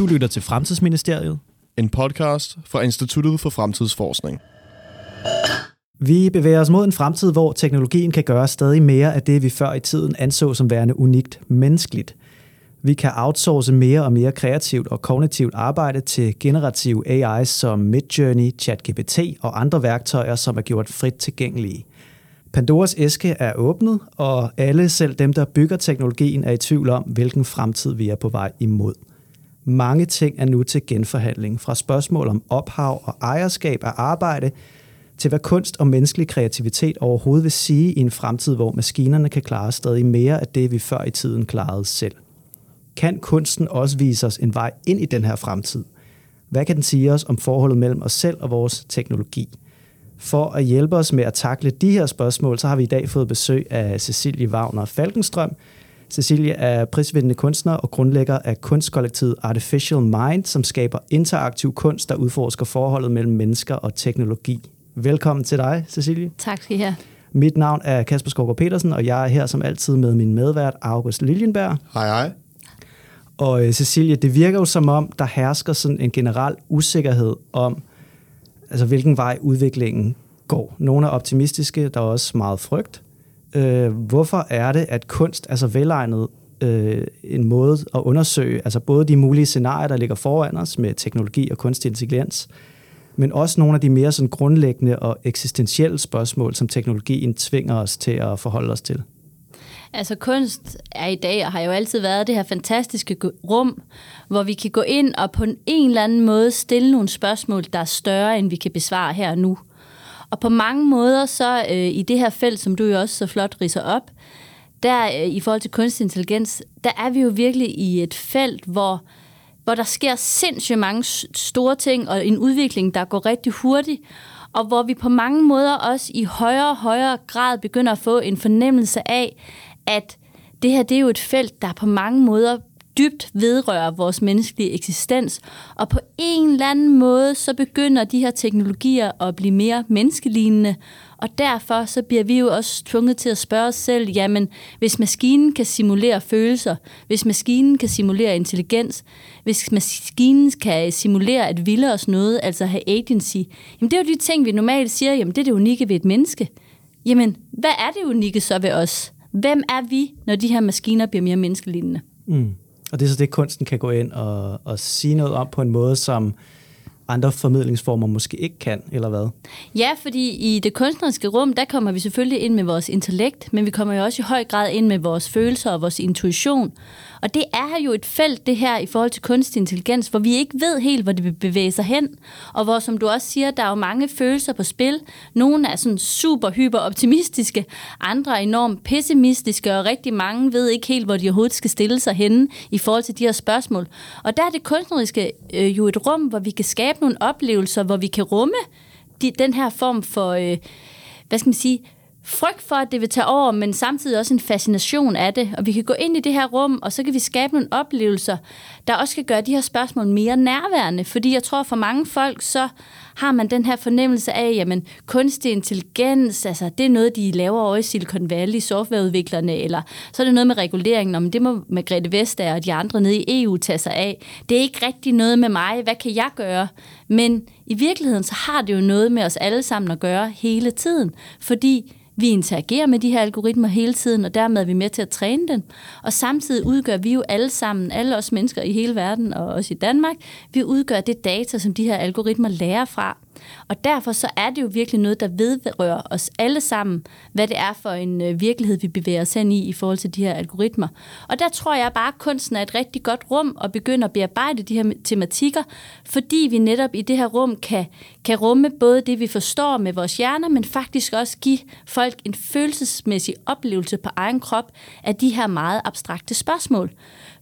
Du lytter til Fremtidsministeriet. En podcast fra Instituttet for Fremtidsforskning. Vi bevæger os mod en fremtid, hvor teknologien kan gøre stadig mere af det, vi før i tiden anså som værende unikt menneskeligt. Vi kan outsource mere og mere kreativt og kognitivt arbejde til generative AI's som Midjourney, ChatGPT og andre værktøjer, som er gjort frit tilgængelige. Pandoras æske er åbnet, og alle, selv dem, der bygger teknologien, er i tvivl om, hvilken fremtid vi er på vej imod. Mange ting er nu til genforhandling, fra spørgsmål om ophav og ejerskab af arbejde, til hvad kunst og menneskelig kreativitet overhovedet vil sige i en fremtid, hvor maskinerne kan klare stadig mere af det, vi før i tiden klarede selv. Kan kunsten også vise os en vej ind i den her fremtid? Hvad kan den sige os om forholdet mellem os selv og vores teknologi? For at hjælpe os med at takle de her spørgsmål, så har vi i dag fået besøg af Cecilie Wagner Falkenstrøm. Cecilie er prisvindende kunstner og grundlægger af kunstkollektivet Artificial Mind, som skaber interaktiv kunst, der udforsker forholdet mellem mennesker og teknologi. Velkommen til dig, Cecilie. Tak skal I have. Mit navn er Kasper Skovgaard Petersen, og jeg er her som altid med min medvært August Liljenberg. Hej hej. Og øh, Cecilie, det virker jo som om, der hersker sådan en generel usikkerhed om, altså hvilken vej udviklingen går. Nogle er optimistiske, der er også meget frygt. Øh, hvorfor er det, at kunst er så velegnet øh, en måde at undersøge, altså både de mulige scenarier, der ligger foran os med teknologi og kunstig intelligens, men også nogle af de mere sådan grundlæggende og eksistentielle spørgsmål, som teknologien tvinger os til at forholde os til? Altså kunst er i dag, og har jo altid været det her fantastiske rum, hvor vi kan gå ind og på en eller anden måde stille nogle spørgsmål, der er større, end vi kan besvare her og nu. Og på mange måder, så øh, i det her felt, som du jo også så flot riser op, der øh, i forhold til kunstig intelligens, der er vi jo virkelig i et felt, hvor, hvor der sker sindssygt mange store ting, og en udvikling, der går rigtig hurtigt, og hvor vi på mange måder også i højere og højere grad begynder at få en fornemmelse af, at det her det er jo et felt, der på mange måder dybt vedrører vores menneskelige eksistens, og på en eller anden måde, så begynder de her teknologier at blive mere menneskelignende, og derfor så bliver vi jo også tvunget til at spørge os selv, jamen, hvis maskinen kan simulere følelser, hvis maskinen kan simulere intelligens, hvis maskinen kan simulere at ville os noget, altså have agency, jamen det er jo de ting, vi normalt siger, jamen det er det unikke ved et menneske. Jamen, hvad er det unikke så ved os? Hvem er vi, når de her maskiner bliver mere menneskelignende? Mm. Og det er så det, kunsten kan gå ind og, og sige noget om på en måde, som andre formidlingsformer måske ikke kan, eller hvad? Ja, fordi i det kunstneriske rum, der kommer vi selvfølgelig ind med vores intellekt, men vi kommer jo også i høj grad ind med vores følelser og vores intuition. Og det er jo et felt, det her, i forhold til kunstig intelligens, hvor vi ikke ved helt, hvor det vil bevæge sig hen, og hvor, som du også siger, der er jo mange følelser på spil. Nogle er sådan super hyper optimistiske, andre er enormt pessimistiske, og rigtig mange ved ikke helt, hvor de overhovedet skal stille sig henne i forhold til de her spørgsmål. Og der er det kunstneriske øh, jo et rum, hvor vi kan skabe nogle oplevelser, hvor vi kan rumme de, den her form for, øh, hvad skal man sige, frygt for, at det vil tage over, men samtidig også en fascination af det. Og vi kan gå ind i det her rum, og så kan vi skabe nogle oplevelser, der også kan gøre de her spørgsmål mere nærværende. Fordi jeg tror, for mange folk, så har man den her fornemmelse af, jamen kunstig intelligens, altså det er noget, de laver over i Silicon Valley, softwareudviklerne, eller så er det noget med reguleringen, om det må Margrethe Vestager og de andre nede i EU tage sig af. Det er ikke rigtig noget med mig, hvad kan jeg gøre? Men i virkeligheden, så har det jo noget med os alle sammen at gøre hele tiden, fordi vi interagerer med de her algoritmer hele tiden, og dermed er vi med til at træne den. Og samtidig udgør vi jo alle sammen, alle os mennesker i hele verden, og også i Danmark, vi udgør det data, som de her algoritmer lærer fra. Og derfor så er det jo virkelig noget, der vedrører os alle sammen, hvad det er for en øh, virkelighed, vi bevæger os ind i i forhold til de her algoritmer. Og der tror jeg bare, at kunsten er et rigtig godt rum at begynde at bearbejde de her tematikker, fordi vi netop i det her rum kan, kan rumme både det, vi forstår med vores hjerner, men faktisk også give folk en følelsesmæssig oplevelse på egen krop af de her meget abstrakte spørgsmål.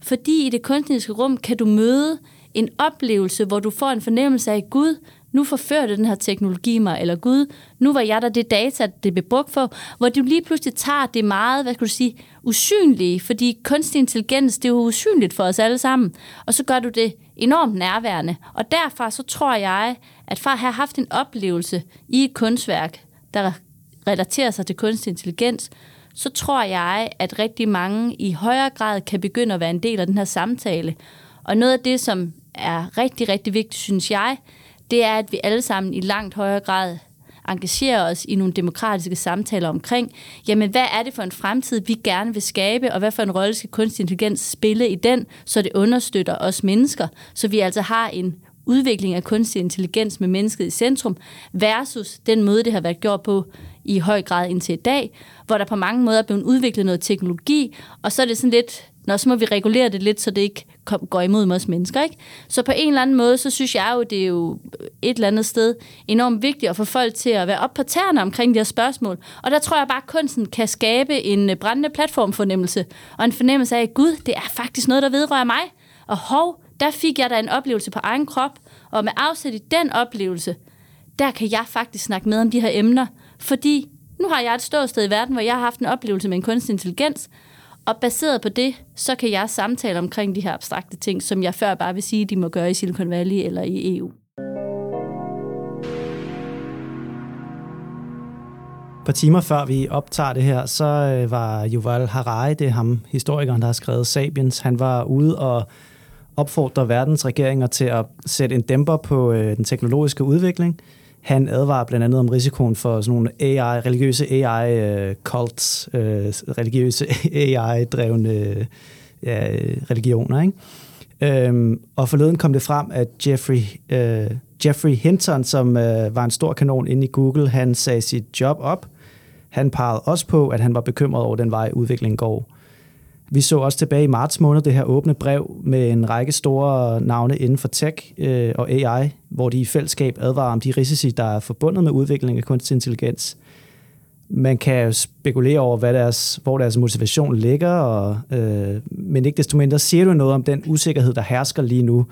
Fordi i det kunstneriske rum kan du møde en oplevelse, hvor du får en fornemmelse af, Gud, nu forførte den her teknologi mig, eller Gud, nu var jeg der det data, det blev brugt for, hvor du lige pludselig tager det meget, hvad skal du sige, usynlige, fordi kunstig intelligens, det er jo usynligt for os alle sammen, og så gør du det enormt nærværende. Og derfor så tror jeg, at for at have haft en oplevelse i et kunstværk, der relaterer sig til kunstig intelligens, så tror jeg, at rigtig mange i højere grad kan begynde at være en del af den her samtale. Og noget af det, som er rigtig, rigtig vigtigt, synes jeg, det er, at vi alle sammen i langt højere grad engagerer os i nogle demokratiske samtaler omkring, jamen hvad er det for en fremtid, vi gerne vil skabe, og hvad for en rolle skal kunstig intelligens spille i den, så det understøtter os mennesker, så vi altså har en udvikling af kunstig intelligens med mennesket i centrum, versus den måde, det har været gjort på i høj grad indtil i dag, hvor der på mange måder er blevet udviklet noget teknologi, og så er det sådan lidt, Nå, så må vi regulere det lidt, så det ikke går imod os mennesker. Ikke? Så på en eller anden måde, så synes jeg jo, det er jo et eller andet sted enormt vigtigt at få folk til at være op på tæerne omkring de her spørgsmål. Og der tror jeg bare, at kunsten kan skabe en øh, brændende platformfornemmelse, og en fornemmelse af, at gud, det er faktisk noget, der vedrører mig. Og hov, der fik jeg da en oplevelse på egen krop, og med afsæt i den oplevelse, der kan jeg faktisk snakke med om de her emner, fordi nu har jeg et ståsted i verden, hvor jeg har haft en oplevelse med en kunstig intelligens, og baseret på det, så kan jeg samtale omkring de her abstrakte ting, som jeg før bare vil sige, de må gøre i Silicon Valley eller i EU. Par timer før vi optager det her, så øh, var Yuval Harari, det er ham, historikeren, der har skrevet Sapiens, han var ude og opfordre verdens regeringer til at sætte en dæmper på øh, den teknologiske udvikling. Han advarer blandt andet om risikoen for sådan nogle AI, religiøse AI-cults, øh, øh, religiøse AI-drevne ja, religioner. Ikke? Øhm, og forleden kom det frem, at Jeffrey, øh, Jeffrey Hinton, som øh, var en stor kanon inde i Google, han sagde sit job op. Han pegede også på, at han var bekymret over den vej, udviklingen går. Vi så også tilbage i marts måned det her åbne brev med en række store navne inden for tech øh, og AI, hvor de i fællesskab advarer om de risici, der er forbundet med udvikling af kunstig intelligens. Man kan jo spekulere over, hvad deres, hvor deres motivation ligger, og, øh, men ikke desto mindre siger du noget om den usikkerhed, der hersker lige nu,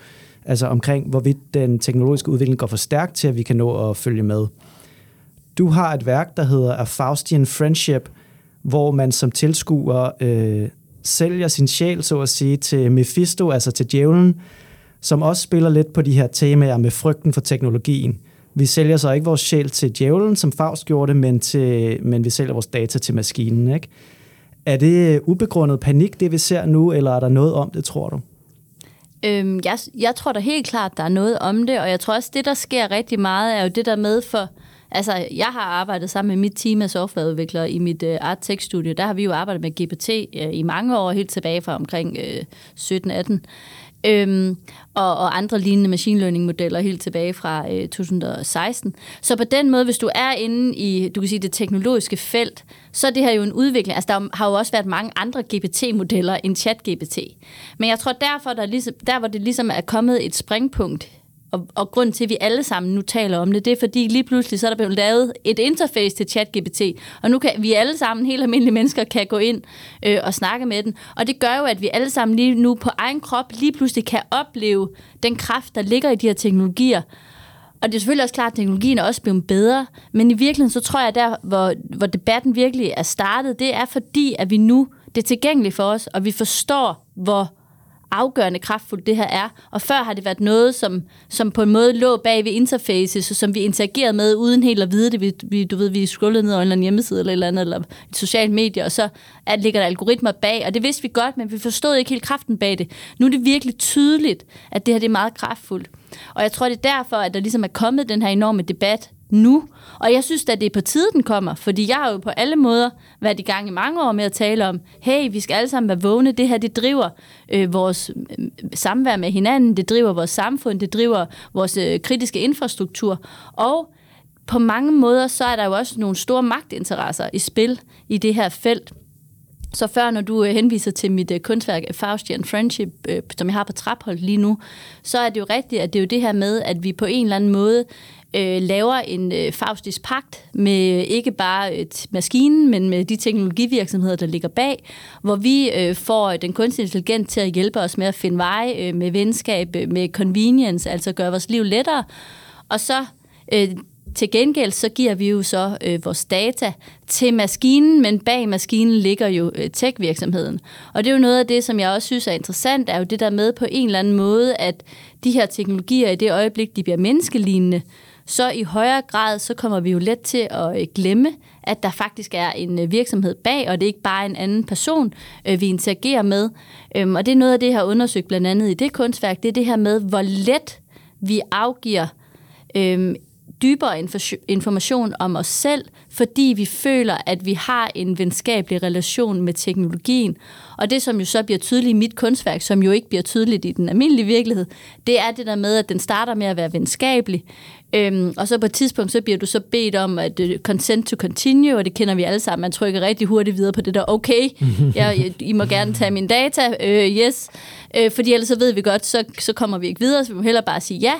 altså omkring, hvorvidt den teknologiske udvikling går for stærkt til, at vi kan nå at følge med. Du har et værk, der hedder A Faustian Friendship, hvor man som tilskuer øh, sælger sin sjæl, så at sige, til Mephisto, altså til djævlen, som også spiller lidt på de her temaer med frygten for teknologien. Vi sælger så ikke vores sjæl til djævlen, som Faust gjorde det, men, til, men vi sælger vores data til maskinen. Ikke? Er det ubegrundet panik, det vi ser nu, eller er der noget om det, tror du? Øhm, jeg, jeg tror da helt klart, der er noget om det, og jeg tror også, det, der sker rigtig meget, er jo det der med for Altså, jeg har arbejdet sammen med mit team af softwareudviklere i mit øh, Art Tech Studio. Der har vi jo arbejdet med GPT øh, i mange år, helt tilbage fra omkring øh, 17-18. Øhm, og, og andre lignende machine learning modeller helt tilbage fra øh, 2016. Så på den måde, hvis du er inde i, du kan sige, det teknologiske felt, så er det her jo en udvikling. Altså, der har jo også været mange andre GPT-modeller end ChatGPT. Men jeg tror derfor, der, ligesom, der hvor det ligesom er kommet et springpunkt og, og grund til, at vi alle sammen nu taler om det, det er fordi lige pludselig, så er der blevet lavet et interface til ChatGPT, og nu kan vi alle sammen, helt almindelige mennesker, kan gå ind øh, og snakke med den. Og det gør jo, at vi alle sammen lige nu på egen krop lige pludselig kan opleve den kraft, der ligger i de her teknologier. Og det er selvfølgelig også klart, at teknologien er også blevet bedre, men i virkeligheden så tror jeg, at der, hvor, hvor debatten virkelig er startet, det er fordi, at vi nu, det er tilgængeligt for os, og vi forstår, hvor afgørende kraftfuldt det her er. Og før har det været noget, som, som på en måde lå bag ved interfaces, og som vi interagerede med uden helt at vide det. Vi, vi, du ved, vi scrollede ned over en hjemmeside eller et eller andet, eller et socialt medie, og så at ligger der algoritmer bag, og det vidste vi godt, men vi forstod ikke helt kraften bag det. Nu er det virkelig tydeligt, at det her det er meget kraftfuldt. Og jeg tror, det er derfor, at der ligesom er kommet den her enorme debat nu. Og jeg synes at det er på tide, den kommer, fordi jeg har jo på alle måder været i gang i mange år med at tale om, hey, vi skal alle sammen være vågne, det her det driver øh, vores øh, samvær med hinanden, det driver vores samfund, det driver vores øh, kritiske infrastruktur, og på mange måder, så er der jo også nogle store magtinteresser i spil i det her felt. Så før, når du øh, henviser til mit øh, kunstværk Faustian Friendship, øh, som jeg har på Traphold lige nu, så er det jo rigtigt, at det er jo det her med, at vi på en eller anden måde øh, laver en øh, faustisk pagt med ikke bare øh, et maskinen, men med de teknologivirksomheder, der ligger bag, hvor vi øh, får øh, den kunstige intelligens til at hjælpe os med at finde veje øh, med venskab, øh, med convenience, altså gøre vores liv lettere. Og så øh, Til gengæld så giver vi jo så øh, vores data til maskinen, men bag maskinen ligger jo øh, tech-virksomheden. Og det er jo noget af det, som jeg også synes er interessant, er jo det der med på en eller anden måde, at de her teknologier i det øjeblik, de bliver menneskelignende, så i højere grad, så kommer vi jo let til at øh, glemme, at der faktisk er en øh, virksomhed bag, og det er ikke bare en anden person, øh, vi interagerer med. Øhm, og det er noget af det, jeg har undersøgt blandt andet i det kunstværk, det er det her med, hvor let vi afgiver øhm, dybere information om os selv, fordi vi føler, at vi har en venskabelig relation med teknologien. Og det, som jo så bliver tydeligt i mit kunstværk, som jo ikke bliver tydeligt i den almindelige virkelighed, det er det der med, at den starter med at være venskabelig. Øhm, og så på et tidspunkt, så bliver du så bedt om at uh, consent to continue, og det kender vi alle sammen. Man trykker rigtig hurtigt videre på det der, okay, jeg, I må gerne tage mine data, øh, yes. Øh, fordi ellers så ved vi godt, så, så kommer vi ikke videre, så vi må hellere bare sige ja.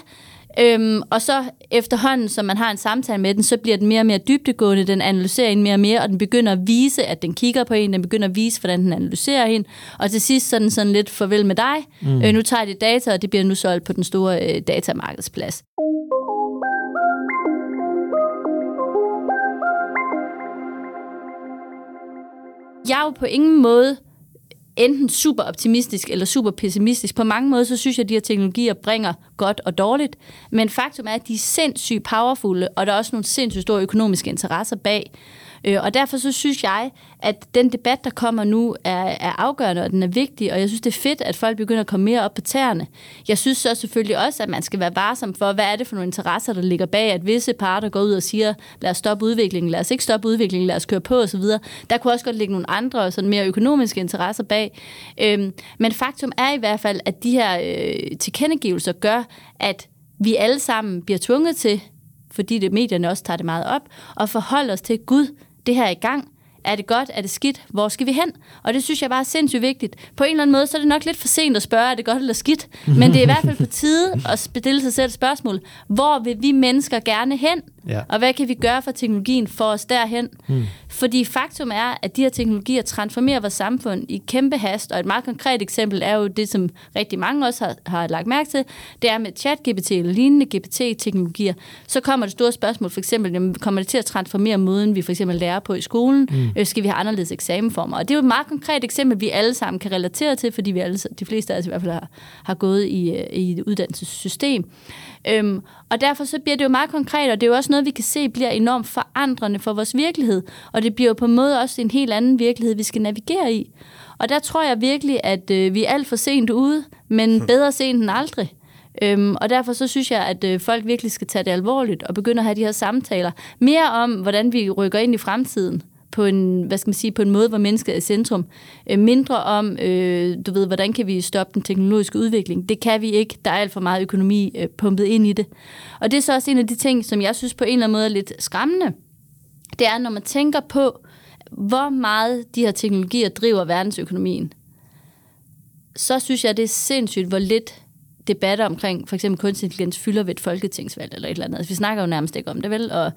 Øhm, og så efterhånden, som man har en samtale med den, så bliver den mere og mere dybdegående, den analyserer en mere og mere, og den begynder at vise, at den kigger på en, den begynder at vise, hvordan den analyserer en, og til sidst sådan, sådan lidt farvel med dig. Mm. Øh, nu tager dit data, og det bliver nu solgt på den store øh, datamarkedsplads. Jeg er jo på ingen måde enten super optimistisk eller super pessimistisk. På mange måder, så synes jeg, at de her teknologier bringer godt og dårligt. Men faktum er, at de er sindssygt powerfulde, og der er også nogle sindssygt store økonomiske interesser bag. Øh, og derfor så synes jeg, at den debat, der kommer nu, er, er afgørende, og den er vigtig, og jeg synes, det er fedt, at folk begynder at komme mere op på tæerne. Jeg synes så selvfølgelig også, at man skal være varsom for, hvad er det for nogle interesser, der ligger bag, at visse parter går ud og siger, lad os stoppe udviklingen, lad os ikke stoppe udviklingen, lad os køre på osv. Der kunne også godt ligge nogle andre, sådan mere økonomiske interesser bag. Øhm, men faktum er i hvert fald, at de her øh, tilkendegivelser gør, at vi alle sammen bliver tvunget til fordi det medierne også tager det meget op, og forholde os til, Gud, det her er i gang. Er det godt? Er det skidt? Hvor skal vi hen? Og det synes jeg bare er sindssygt vigtigt. På en eller anden måde, så er det nok lidt for sent at spørge, er det godt eller skidt? Men det er i hvert fald på tide at stille sig selv et spørgsmål. Hvor vil vi mennesker gerne hen? Ja. Og hvad kan vi gøre for teknologien for os derhen? Hmm. Fordi faktum er, at de her teknologier transformerer vores samfund i kæmpe hast, og et meget konkret eksempel er jo det, som rigtig mange også har, har lagt mærke til, det er med chat-GPT eller lignende GPT-teknologier. Så kommer det store spørgsmål, for eksempel, jamen, kommer det til at transformere måden, vi for eksempel lærer på i skolen? Øh, skal vi have anderledes eksamenformer? Og det er jo et meget konkret eksempel, vi alle sammen kan relatere til, fordi vi alle, de fleste af os i hvert fald har, har gået i, øh, i et uddannelsessystem. Øhm, og derfor så bliver det jo meget konkret, og det er jo også noget, vi kan se bliver enormt forandrende for vores virkelighed. Og det bliver jo på en måde også en helt anden virkelighed, vi skal navigere i. Og der tror jeg virkelig, at øh, vi er alt for sent ude, men bedre sent end aldrig. Øhm, og derfor så synes jeg, at øh, folk virkelig skal tage det alvorligt og begynde at have de her samtaler. Mere om, hvordan vi rykker ind i fremtiden på en, hvad skal man sige, på en måde, hvor mennesket er i centrum. Øh, mindre om, øh, du ved, hvordan kan vi stoppe den teknologiske udvikling. Det kan vi ikke. Der er alt for meget økonomi øh, pumpet ind i det. Og det er så også en af de ting, som jeg synes på en eller anden måde er lidt skræmmende. Det er, når man tænker på, hvor meget de her teknologier driver verdensøkonomien, så synes jeg, det er sindssygt, hvor lidt debatter omkring for eksempel kunstig intelligens fylder ved et folketingsvalg eller et eller andet. Altså, vi snakker jo nærmest ikke om det, vel? Og,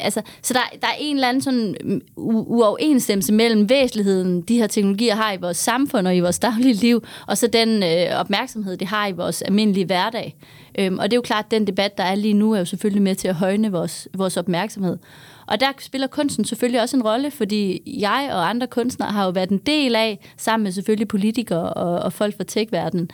altså, så der, der er en eller anden sådan mm, uoverensstemmelse mellem væsentligheden, de her teknologier har i vores samfund og i vores daglige liv, og så den øh, opmærksomhed, de har i vores almindelige hverdag. Øhm, og det er jo klart, at den debat, der er lige nu, er jo selvfølgelig med til at højne vores, vores opmærksomhed. Og der spiller kunsten selvfølgelig også en rolle, fordi jeg og andre kunstnere har jo været en del af, sammen med selvfølgelig politikere og, og folk fra tech-verdenen,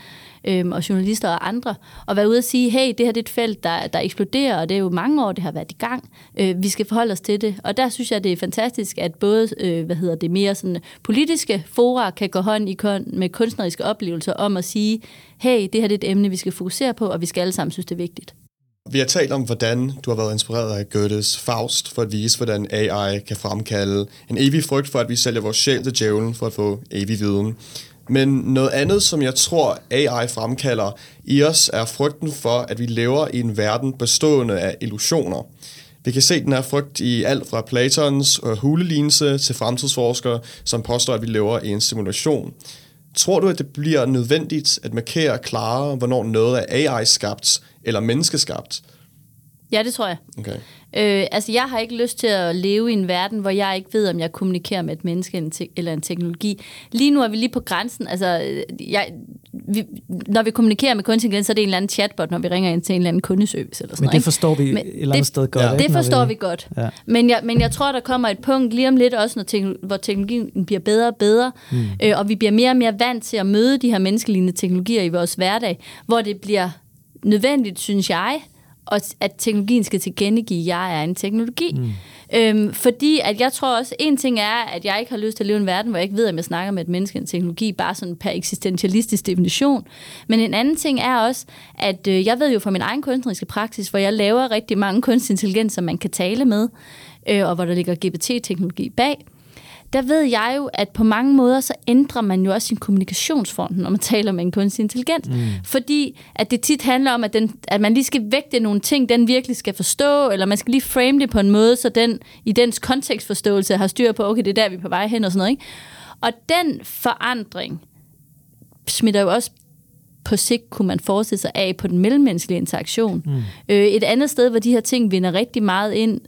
øhm, og journalister og andre, og være ude og sige, hey, det her det er et felt, der, der eksploderer, og det er jo mange år, det har været i gang. Øh, vi skal forholde os til det. Og der synes jeg, det er fantastisk, at både øh, hvad hedder det, mere sådan politiske fora kan gå hånd i hånd med kunstneriske oplevelser om at sige, hey, det her det er et emne, vi skal fokusere på, og vi skal alle sammen synes, det er vigtigt. Vi har talt om, hvordan du har været inspireret af Goethes Faust for at vise, hvordan AI kan fremkalde en evig frygt for, at vi sælger vores sjæl til djævlen for at få evig viden. Men noget andet, som jeg tror AI fremkalder i os, er frygten for, at vi lever i en verden bestående af illusioner. Vi kan se den her frygt i alt fra Platons øh, og hulelinse til fremtidsforskere, som påstår, at vi lever i en simulation. Tror du, at det bliver nødvendigt at markere klarere, hvornår noget er AI-skabt eller menneskeskabt? Ja, det tror jeg. Okay. Øh, altså, jeg har ikke lyst til at leve i en verden, hvor jeg ikke ved, om jeg kommunikerer med et menneske eller en, teknologi. Lige nu er vi lige på grænsen. Altså, øh, jeg, vi, når vi kommunikerer med kunstig intelligens, så er det en eller anden chatbot, når vi ringer ind til en eller anden kundeservice. Eller sådan Men noget, det ikke? forstår vi Men et eller andet det- sted godt, Ja. ikke? Det forstår vi godt. Ja. Men, jeg, men jeg tror, der kommer et punkt lige om lidt også, når teknolo- hvor teknologien bliver bedre og bedre, mm. øh, og vi bliver mere og mere vant til at møde de her menneskelignende teknologier i vores hverdag, hvor det bliver nødvendigt, synes jeg, og at teknologien skal tilkendegive, at jeg er en teknologi. Mm. Øhm, fordi at jeg tror også, en ting er, at jeg ikke har lyst til at leve i en verden, hvor jeg ikke ved, om jeg snakker med et menneske en teknologi, bare sådan per eksistentialistisk definition. Men en anden ting er også, at øh, jeg ved jo fra min egen kunstneriske praksis, hvor jeg laver rigtig mange kunstig intelligens, som man kan tale med, øh, og hvor der ligger GPT-teknologi bag, der ved jeg jo, at på mange måder, så ændrer man jo også sin kommunikationsform, når man taler med en kunstig intelligens. Mm. Fordi at det tit handler om, at, den, at man lige skal vægte nogle ting, den virkelig skal forstå, eller man skal lige frame det på en måde, så den i dens kontekstforståelse har styr på, okay, det er der, vi er på vej hen og sådan noget. Ikke? Og den forandring smitter jo også på sigt kunne man forestille sig af på den mellemmenneskelige interaktion. Mm. Øh, et andet sted, hvor de her ting vinder rigtig meget ind,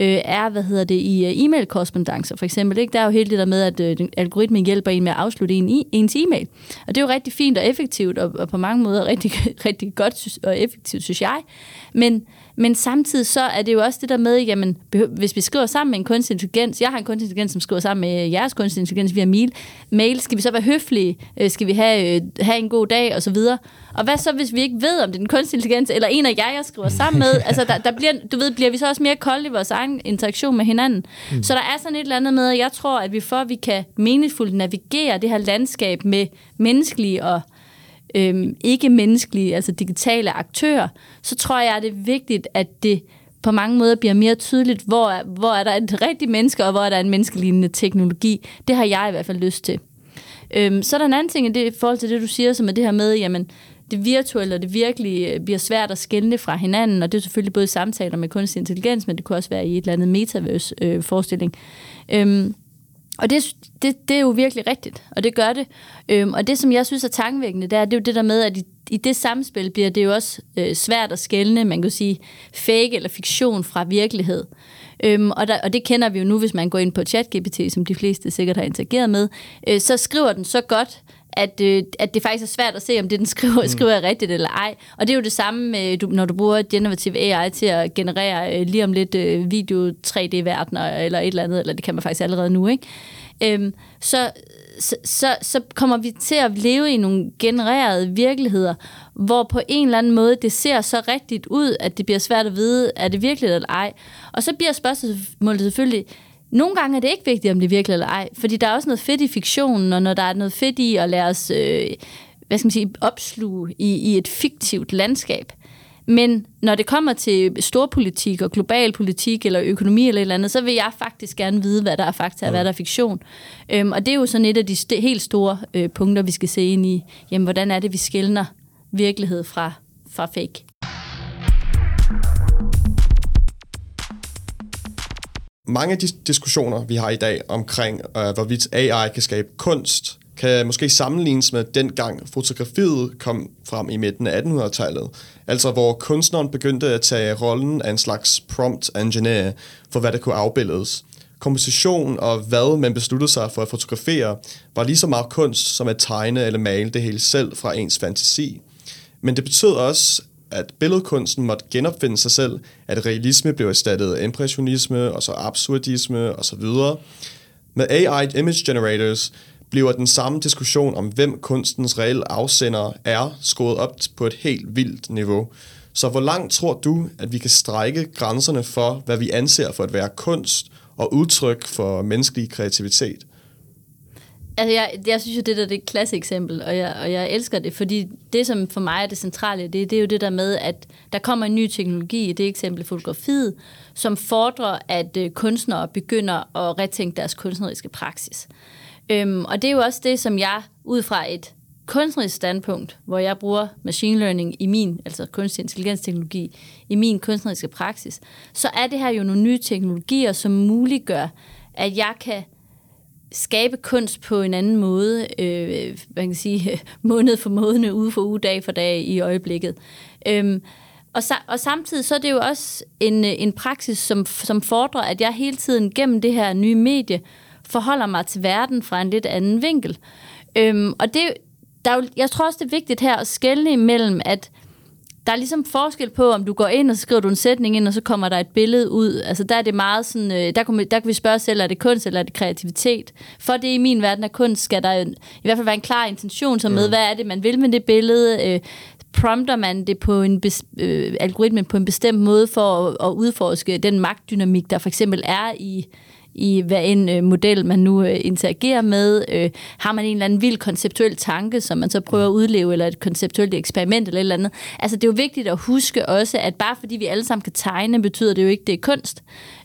øh, er, hvad hedder det, i uh, e-mail-korrespondancer for eksempel. Ikke? Der er jo hele det der med, at øh, algoritmen hjælper en med at afslutte en, i, ens e-mail. Og det er jo rigtig fint og effektivt, og, og på mange måder rigtig, rigtig godt og effektivt, synes jeg. Men, men samtidig så er det jo også det der med, jamen, hvis vi skriver sammen med en kunstig intelligens, jeg har en kunstig intelligens, som skriver sammen med jeres kunstig intelligens via mail, mail skal vi så være høflige? Øh, Skal vi have, øh, have en god dag? Og så videre. Og hvad så, hvis vi ikke ved, om det er en kunstig intelligens, eller en af jer, jeg skriver sammen med? Altså, der, der bliver, du ved, bliver vi så også mere kolde i vores egen interaktion med hinanden? Mm. Så der er sådan et eller andet med, at jeg tror, at vi for, at vi kan meningsfuldt navigere det her landskab med menneskelige og øhm, ikke-menneskelige, altså digitale aktører, så tror jeg, at det er vigtigt, at det på mange måder bliver mere tydeligt, hvor er, hvor er der et rigtigt menneske, og hvor er der en menneskelignende teknologi. Det har jeg i hvert fald lyst til. Øhm, så er der en anden ting i, det, i forhold til det, du siger, som er det her med, jamen, det virtuelle og det virkelige øh, bliver svært at skelne fra hinanden, og det er selvfølgelig både i samtaler med kunstig intelligens, men det kunne også være i et eller andet metaverse-forestilling. Øh, øhm, og det, det, det er jo virkelig rigtigt, og det gør det. Øhm, og det, som jeg synes er tankevækkende, det er, det er jo det der med, at i, i det samspil bliver det jo også øh, svært at skelne, man kan sige, fake eller fiktion fra virkelighed. Øhm, og, der, og det kender vi jo nu, hvis man går ind på ChatGPT, som de fleste sikkert har interageret med, øh, så skriver den så godt, at, øh, at det faktisk er svært at se, om det, den skriver, mm. skriver er rigtigt eller ej. Og det er jo det samme, med, du, når du bruger generative AI til at generere øh, lige om lidt øh, video 3D-verdener eller et eller andet, eller det kan man faktisk allerede nu, ikke? Øhm, så, så, så, så kommer vi til at leve i nogle genererede virkeligheder, hvor på en eller anden måde det ser så rigtigt ud, at det bliver svært at vide, er det virkelig eller ej. Og så bliver spørgsmålet selvfølgelig, nogle gange er det ikke vigtigt, om det er virkelig eller ej, fordi der er også noget fedt i fiktionen, og når der er noget fedt i at lade os øh, hvad skal man sige, opsluge i, i et fiktivt landskab. Men når det kommer til storpolitik og global politik eller økonomi eller et eller andet, så vil jeg faktisk gerne vide, hvad der er fakta og hvad der er fiktion. Øhm, og det er jo sådan et af de st- helt store øh, punkter, vi skal se ind i. Jamen, hvordan er det, vi skældner virkelighed fra, fra fake? Mange af de diskussioner, vi har i dag omkring, øh, hvorvidt AI kan skabe kunst, kan måske sammenlignes med dengang fotografiet kom frem i midten af 1800-tallet. Altså hvor kunstneren begyndte at tage rollen af en slags prompt engineer for hvad der kunne afbildes. Komposition og hvad man besluttede sig for at fotografere var lige så meget kunst som at tegne eller male det hele selv fra ens fantasi. Men det betød også, at billedkunsten måtte genopfinde sig selv, at realisme blev erstattet af impressionisme, og så absurdisme osv. Med AI Image Generators bliver den samme diskussion om, hvem kunstens reelle afsender er, skåret op på et helt vildt niveau. Så hvor langt tror du, at vi kan strække grænserne for, hvad vi anser for at være kunst og udtryk for menneskelig kreativitet? Altså, jeg, jeg synes jo, det der det er et klasse eksempel, og jeg, og jeg elsker det, fordi det, som for mig er det centrale, det, det er jo det der med, at der kommer en ny teknologi, i det eksempel fotografiet, som fordrer, at øh, kunstnere begynder at retænke deres kunstneriske praksis. Øhm, og det er jo også det, som jeg, ud fra et kunstnerisk standpunkt, hvor jeg bruger machine learning i min, altså kunstig intelligensteknologi, i min kunstneriske praksis, så er det her jo nogle nye teknologier, som muliggør, at jeg kan skabe kunst på en anden måde, øh, hvad kan sige, måned for måned, uge for uge, dag for dag i øjeblikket. Øhm, og, sa- og samtidig så er det jo også en, en praksis, som, som fordrer, at jeg hele tiden gennem det her nye medie forholder mig til verden fra en lidt anden vinkel. Øhm, og det, der er jo, jeg tror også, det er vigtigt her at skelne imellem, at der er ligesom forskel på, om du går ind, og så skriver du en sætning ind, og så kommer der et billede ud. Altså der er det meget sådan, øh, der, kan, der kan vi spørge selv, er det kunst, eller er det kreativitet? For det i min verden af kunst, skal der i hvert fald være en klar intention, som med, mm. hvad er det, man vil med det billede? Øh, prompter man det på en bes, øh, algoritme på en bestemt måde for at, at udforske den magtdynamik, der for eksempel er i, i hvad en øh, model, man nu øh, interagerer med. Øh, har man en eller anden vild konceptuel tanke, som man så prøver at udleve, eller et konceptuelt eksperiment eller et eller andet. Altså det er jo vigtigt at huske også, at bare fordi vi alle sammen kan tegne, betyder det jo ikke, det er kunst.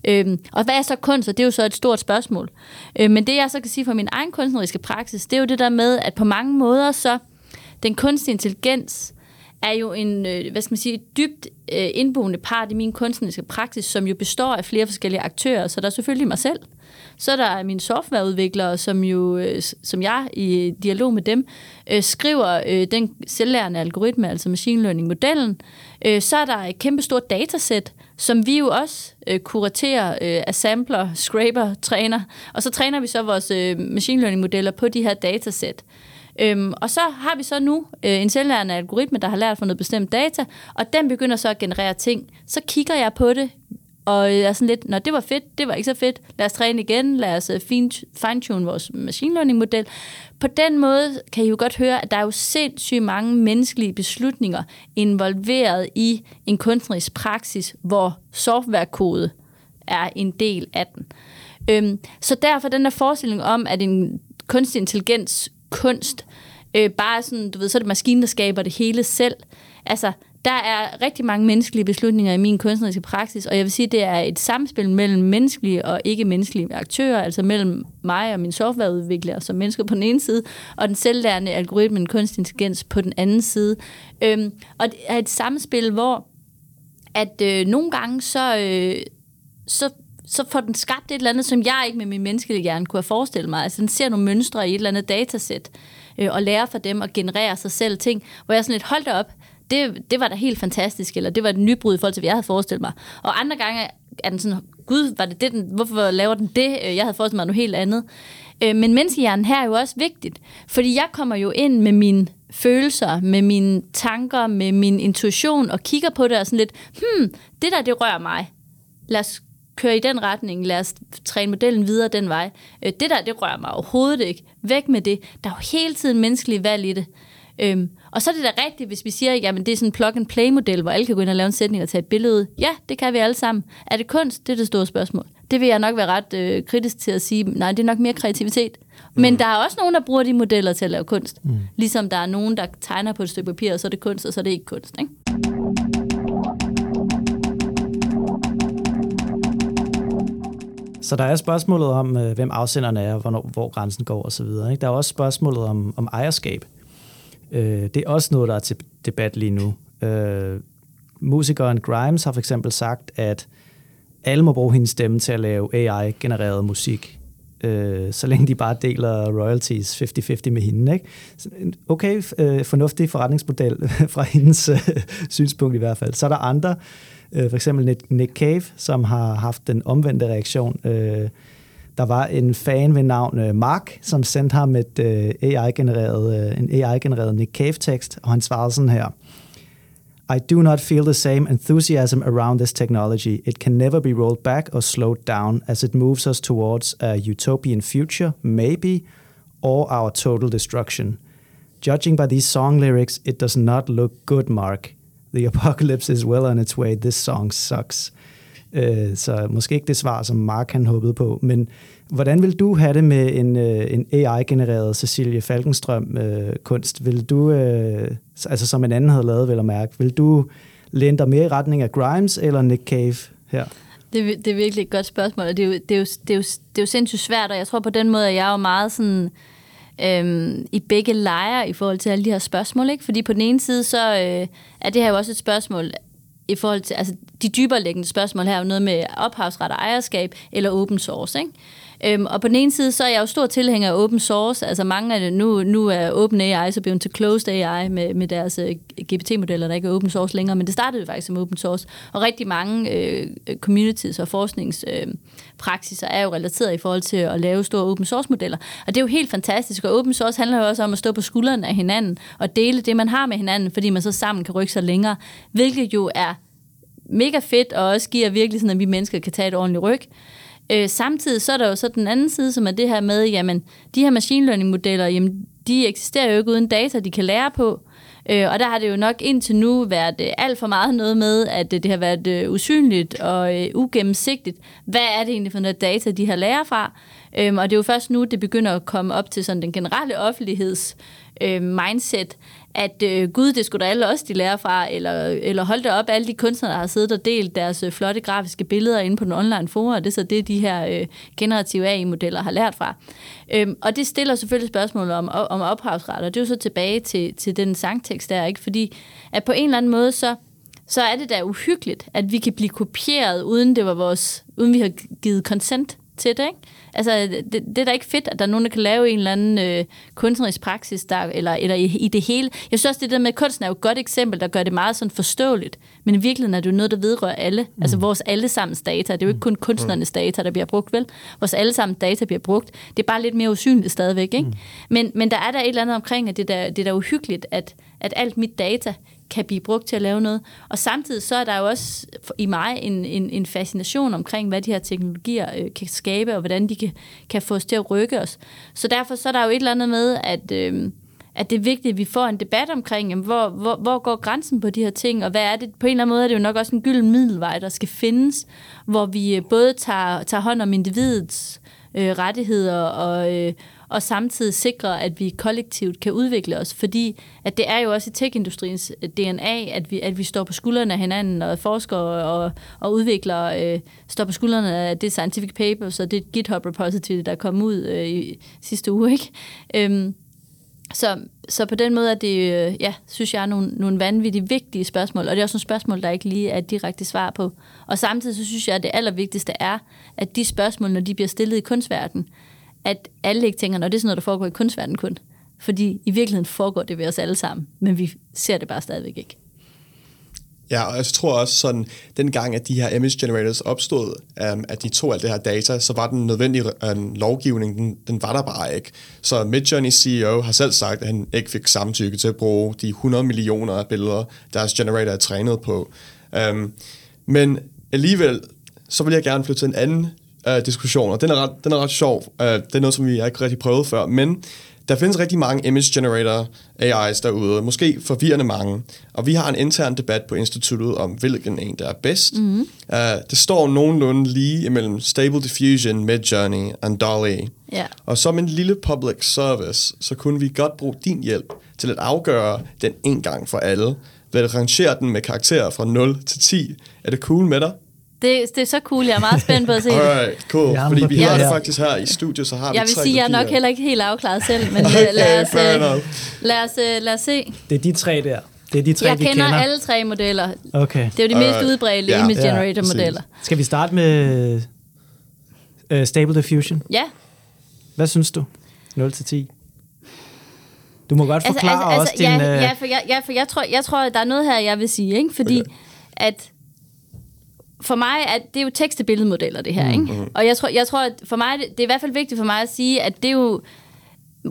Øh, og hvad er så kunst? Og det er jo så et stort spørgsmål. Øh, men det jeg så kan sige fra min egen kunstneriske praksis, det er jo det der med, at på mange måder så den kunstige intelligens er jo en, øh, hvad skal man sige, dybt øh, indboende part i min kunstneriske praksis, som jo består af flere forskellige aktører. Så der er selvfølgelig mig selv. Så der er mine softwareudviklere, som jo, øh, som jeg i dialog med dem, skriver den selvlærende algoritme, altså machine learning-modellen. Så er der et kæmpestort datasæt, som vi jo også kuraterer, assembler, scraper, træner. Og så træner vi så vores machine learning-modeller på de her datasæt. Øhm, og så har vi så nu øh, en selvlærende algoritme, der har lært for noget bestemt data, og den begynder så at generere ting. Så kigger jeg på det, og jeg er sådan lidt, når det var fedt, det var ikke så fedt, lad os træne igen, lad os øh, fine-tune vores machine learning-model. På den måde kan I jo godt høre, at der er jo sindssygt mange menneskelige beslutninger involveret i en kunstnerisk praksis, hvor softwarekode er en del af den. Øhm, så derfor den der forestilling om, at en kunstig intelligens kunst øh, bare sådan, du ved, så er det maskinen, der skaber det hele selv. Altså, der er rigtig mange menneskelige beslutninger i min kunstneriske praksis, og jeg vil sige, det er et samspil mellem menneskelige og ikke-menneskelige aktører, altså mellem mig og min softwareudvikler som mennesker på den ene side, og den selvlærende algoritme, kunstig intelligens på den anden side. Øhm, og det er et samspil, hvor at øh, nogle gange så, øh, så så får den skabt et eller andet, som jeg ikke med min menneskelige hjerne kunne have forestillet mig. Altså den ser nogle mønstre i et eller andet datasæt, øh, og lærer for dem at generere sig selv ting, hvor jeg sådan lidt, holdt op, det, det var da helt fantastisk, eller det var et nybrud i forhold til, hvad jeg havde forestillet mig. Og andre gange er den sådan, gud, var det det, den, hvorfor laver den det? Øh, jeg havde forestillet mig noget helt andet. Øh, men menneskehjernen her er jo også vigtigt, fordi jeg kommer jo ind med mine følelser, med mine tanker, med min intuition, og kigger på det og sådan lidt, hmm, det der, det rører mig. Lad os køre i den retning, lad os træne modellen videre den vej. Øh, det der, det rører mig overhovedet ikke. Væk med det. Der er jo hele tiden menneskelige valg i det. Øhm, og så er det da rigtigt, hvis vi siger, jamen det er sådan en plug-and-play-model, hvor alle kan gå ind og lave en sætning og tage et billede. Ja, det kan vi alle sammen. Er det kunst? Det er det store spørgsmål. Det vil jeg nok være ret øh, kritisk til at sige, nej, det er nok mere kreativitet. Mm. Men der er også nogen, der bruger de modeller til at lave kunst. Mm. Ligesom der er nogen, der tegner på et stykke papir, og så er det kunst, og så er det ikke kunst. Ikke? Så der er spørgsmålet om, øh, hvem afsenderne er, hvornår, hvor grænsen går osv. Der er også spørgsmålet om, om ejerskab. Øh, det er også noget, der er til debat lige nu. Øh, musikeren Grimes har for eksempel sagt, at alle må bruge hendes stemme til at lave AI-genereret musik, øh, så længe de bare deler royalties 50-50 med hende. Ikke? Okay, øh, fornuftig forretningsmodel fra hendes øh, synspunkt i hvert fald. Så er der andre, Øh, Øh, for eksempel Nick Cave, som har haft den omvendte reaktion. Øh, der var en fan ved navn øh, Mark, som sendte ham et øh, AI-genereret, øh, en AI-genereret Nick Cave-tekst, og han svarede sådan her. I do not feel the same enthusiasm around this technology. It can never be rolled back or slowed down as it moves us towards a utopian future, maybe, or our total destruction. Judging by these song lyrics, it does not look good, Mark. The apocalypse is well on its way. This song sucks. Uh, så måske ikke det svar, som Mark han håbede på. Men hvordan vil du have det med en, øh, en AI-genereret Cecilie Falkenstrøm-kunst? Øh, vil du, uh, altså som en anden havde lavet, vel at mærke, vil du læne dig mere i retning af Grimes eller Nick Cave her? Det, det er virkelig et godt spørgsmål, og det er, jo, det, er jo, det, er jo, det er jo sindssygt svært, og jeg tror på den måde, at jeg er jo meget sådan øhm, i begge lejre i forhold til alle de her spørgsmål. Ikke? Fordi på den ene side, så øh, er det her jo også et spørgsmål i forhold til, altså de dybere liggende spørgsmål her, noget med ophavsret og ejerskab eller open source. Ikke? Øhm, og på den ene side, så er jeg jo stor tilhænger af open source. Altså mange af det, nu, nu er open AI så blevet til closed AI med, med deres øh, uh, GPT-modeller, der ikke er open source længere, men det startede jo faktisk som open source. Og rigtig mange øh, communities og forskningspraksiser øh, er jo relateret i forhold til at lave store open source-modeller. Og det er jo helt fantastisk, og open source handler jo også om at stå på skuldrene af hinanden og dele det, man har med hinanden, fordi man så sammen kan rykke sig længere, hvilket jo er mega fedt, og også giver virkelig sådan, at vi mennesker kan tage et ordentligt ryg. Øh, samtidig så er der jo så den anden side, som er det her med, jamen, de her machine learning modeller, jamen, de eksisterer jo ikke uden data, de kan lære på. Øh, og der har det jo nok indtil nu været øh, alt for meget noget med, at øh, det har været øh, usynligt og øh, ugennemsigtigt. Hvad er det egentlig for noget data, de har lært fra? Øh, og det er jo først nu, det begynder at komme op til sådan den generelle offentligheds øh, mindset, at øh, gud, det skulle da alle også de lære fra, eller, eller hold det op, alle de kunstnere, der har siddet og delt deres øh, flotte grafiske billeder inde på den online forum, og det er så det, de her øh, generative AI-modeller har lært fra. Øhm, og det stiller selvfølgelig spørgsmål om, om ophavsret, og det er jo så tilbage til, til den sangtekst der, ikke? fordi at på en eller anden måde, så, så er det da uhyggeligt, at vi kan blive kopieret, uden det var vores, uden vi har givet consent til det, ikke? Altså, det, det er da ikke fedt, at der er nogen, der kan lave en eller anden øh, kunstnerisk praksis, der, eller, eller i, i det hele. Jeg synes også, det der med kunsten er jo et godt eksempel, der gør det meget sådan forståeligt. Men i virkeligheden er det jo noget, der vedrører alle. Mm. Altså vores allesammens data. Det er jo ikke kun kunstnernes data, der bliver brugt, vel? Vores allesammens data bliver brugt. Det er bare lidt mere usynligt stadigvæk, ikke? Mm. Men, men der er der et eller andet omkring, at det der, det er da uhyggeligt, at, at alt mit data kan blive brugt til at lave noget. Og samtidig så er der jo også i mig en, en, en fascination omkring, hvad de her teknologier øh, kan skabe, og hvordan de kan, kan få os til at rykke os. Så derfor så er der jo et eller andet med, at... Øh, at det er vigtigt, at vi får en debat omkring, jamen, hvor, hvor, hvor går grænsen på de her ting, og hvad er det? På en eller anden måde er det jo nok også en gylden middelvej, der skal findes, hvor vi øh, både tager, tager hånd om individets øh, rettigheder og, øh, og samtidig sikre, at vi kollektivt kan udvikle os. Fordi at det er jo også i tech-industriens øh, DNA, at vi, at vi står på skuldrene af hinanden, og forsker og, og udvikler øh, står på skuldrene af det scientific papers og det GitHub repository, der kom ud øh, i sidste uge. Ikke? Øhm, så, så på den måde er det, øh, ja, synes jeg, nogle, nogle vanvittigt vigtige spørgsmål, og det er også nogle spørgsmål, der ikke lige er direkte svar på. Og samtidig så synes jeg, at det allervigtigste er, at de spørgsmål, når de bliver stillet i kunstverdenen, at alle ikke tænker, at det er sådan noget, der foregår i kunstverdenen kun. Fordi i virkeligheden foregår det ved os alle sammen, men vi ser det bare stadigvæk ikke. Ja, og jeg tror også sådan, den gang, at de her image generators opstod, um, at de tog alt det her data, så var den nødvendige um, lovgivning, den, den var der bare ikke. Så Midjourney CEO har selv sagt, at han ikke fik samtykke til at bruge de 100 millioner af billeder, deres generator er trænet på. Um, men alligevel, så vil jeg gerne flytte til en anden uh, diskussion, og den er ret, den er ret sjov. Uh, det er noget, som vi ikke rigtig prøvet før, men der findes rigtig mange image generator AI's derude, måske forvirrende mange, og vi har en intern debat på instituttet om, hvilken en, der er bedst. Mm-hmm. Uh, det står nogenlunde lige imellem Stable Diffusion, Midjourney og Dolly. Yeah. Og som en lille public service, så kunne vi godt bruge din hjælp til at afgøre den en gang for alle, ved at rangere den med karakterer fra 0 til 10. Er det cool med dig? Det, det er så cool, jeg er meget spændt på at se det. Alright, cool. Ja, Fordi vi har det faktisk her i studiet, så har jeg vi Jeg vil sige, jeg er nok heller ikke helt afklaret selv, men okay, lad, os, lad, os, lad, os, lad os se. Det er de tre der. Det er de tre, jeg vi kender. kender. alle tre modeller. Okay. Det er jo de mest Alright. udbredte yeah. image generator ja, modeller. Skal vi starte med uh, Stable Diffusion? Ja. Hvad synes du? 0 til 10? Du må godt altså, forklare altså, altså, også ja, din... Ja, for, jeg, ja, for jeg, tror, jeg tror, der er noget her, jeg vil sige, ikke? fordi okay. at for mig er det er jo tekst- og billedmodeller, det her. Mm. Ikke? Og jeg tror, jeg tror at for mig, det er i hvert fald vigtigt for mig at sige, at det er jo...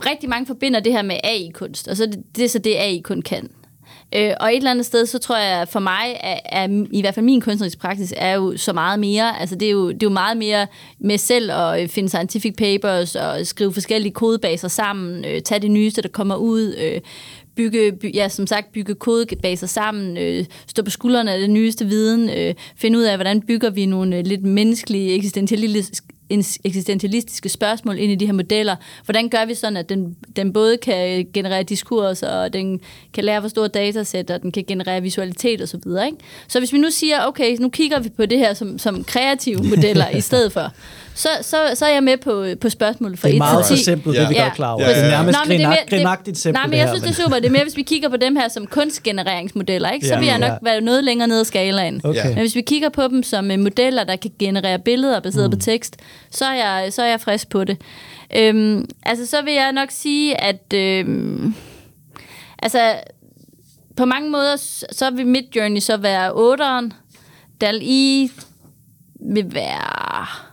Rigtig mange forbinder det her med AI-kunst, og så det, det er så det, AI kun kan. Øh, og et eller andet sted, så tror jeg, for mig, er, er, i hvert fald min kunstneriske praksis, er jo så meget mere, altså det er jo, det er jo meget mere med selv at finde scientific papers, og skrive forskellige kodebaser sammen, øh, tage det nyeste, der kommer ud, øh, bygge, by, ja, som sagt, bygge kodebaser sammen, øh, stå på skuldrene af det nyeste viden, øh, finde ud af, hvordan bygger vi nogle øh, lidt menneskelige, eksistentielle eksistentialistiske spørgsmål ind i de her modeller. Hvordan gør vi sådan, at den, den både kan generere diskurs, og den kan lære for store datasæt, og den kan generere visualitet osv. Så, ikke? så hvis vi nu siger, okay, nu kigger vi på det her som, som kreative modeller i stedet for, så, så, så er jeg med på, på spørgsmålet fra 1 til 10. Det er meget simpelt, det vi ja. godt klar over. Ja, ja, ja. Det er nærmest nej, det grinagtigt simpelt. Nej, men jeg synes, det er super. Det er mere, hvis vi kigger på dem her som kunstgenereringsmodeller, ikke? så ja, vil jeg nok ja. være noget længere nede af skalaen. Okay. Men hvis vi kigger på dem som uh, modeller, der kan generere billeder baseret mm. på tekst, så er jeg, så er jeg frisk på det. Øhm, altså, så vil jeg nok sige, at... Øhm, altså, på mange måder, så vil Midjourney så være 8'eren. DAL-E vil være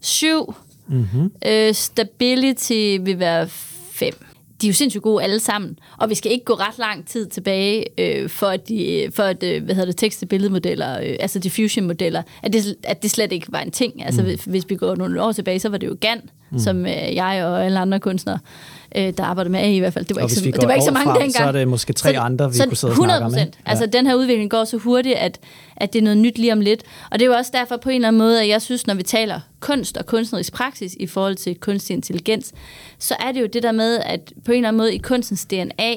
7. Mm-hmm. Øh, stability vil være 5 de er jo sindssygt gode alle sammen, og vi skal ikke gå ret lang tid tilbage øh, for at, de, for at øh, hvad hedder det, tekst- og billedmodeller, øh, altså diffusion-modeller, at det, at det slet ikke var en ting. Altså mm. hvis, hvis vi går nogle år tilbage, så var det jo GAN, mm. som øh, jeg og alle andre kunstnere øh, der arbejder med AI i hvert fald. Det var, ikke så, det var ikke så mange frem, dengang. Så er det måske tre så, andre, vi så kunne sidde og 100%, snakke om. Ja. Altså den her udvikling går så hurtigt, at, at det er noget nyt lige om lidt. Og det er jo også derfor på en eller anden måde, at jeg synes, når vi taler kunst og kunstnerisk praksis i forhold til kunstig intelligens, så er det jo det der med, at på en eller anden måde i kunstens DNA,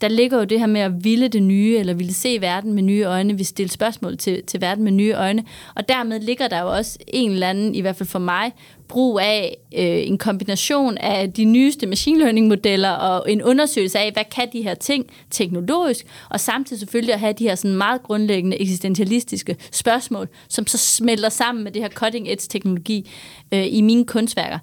der ligger jo det her med at ville det nye, eller ville se verden med nye øjne, vi stille spørgsmål til, til verden med nye øjne. Og dermed ligger der jo også en eller anden, i hvert fald for mig, brug af øh, en kombination af de nyeste machine learning modeller og en undersøgelse af, hvad kan de her ting teknologisk, og samtidig selvfølgelig at have de her sådan meget grundlæggende eksistentialistiske spørgsmål, som så smelter sammen med det her cutting edge teknologi øh, i mine kunstværker.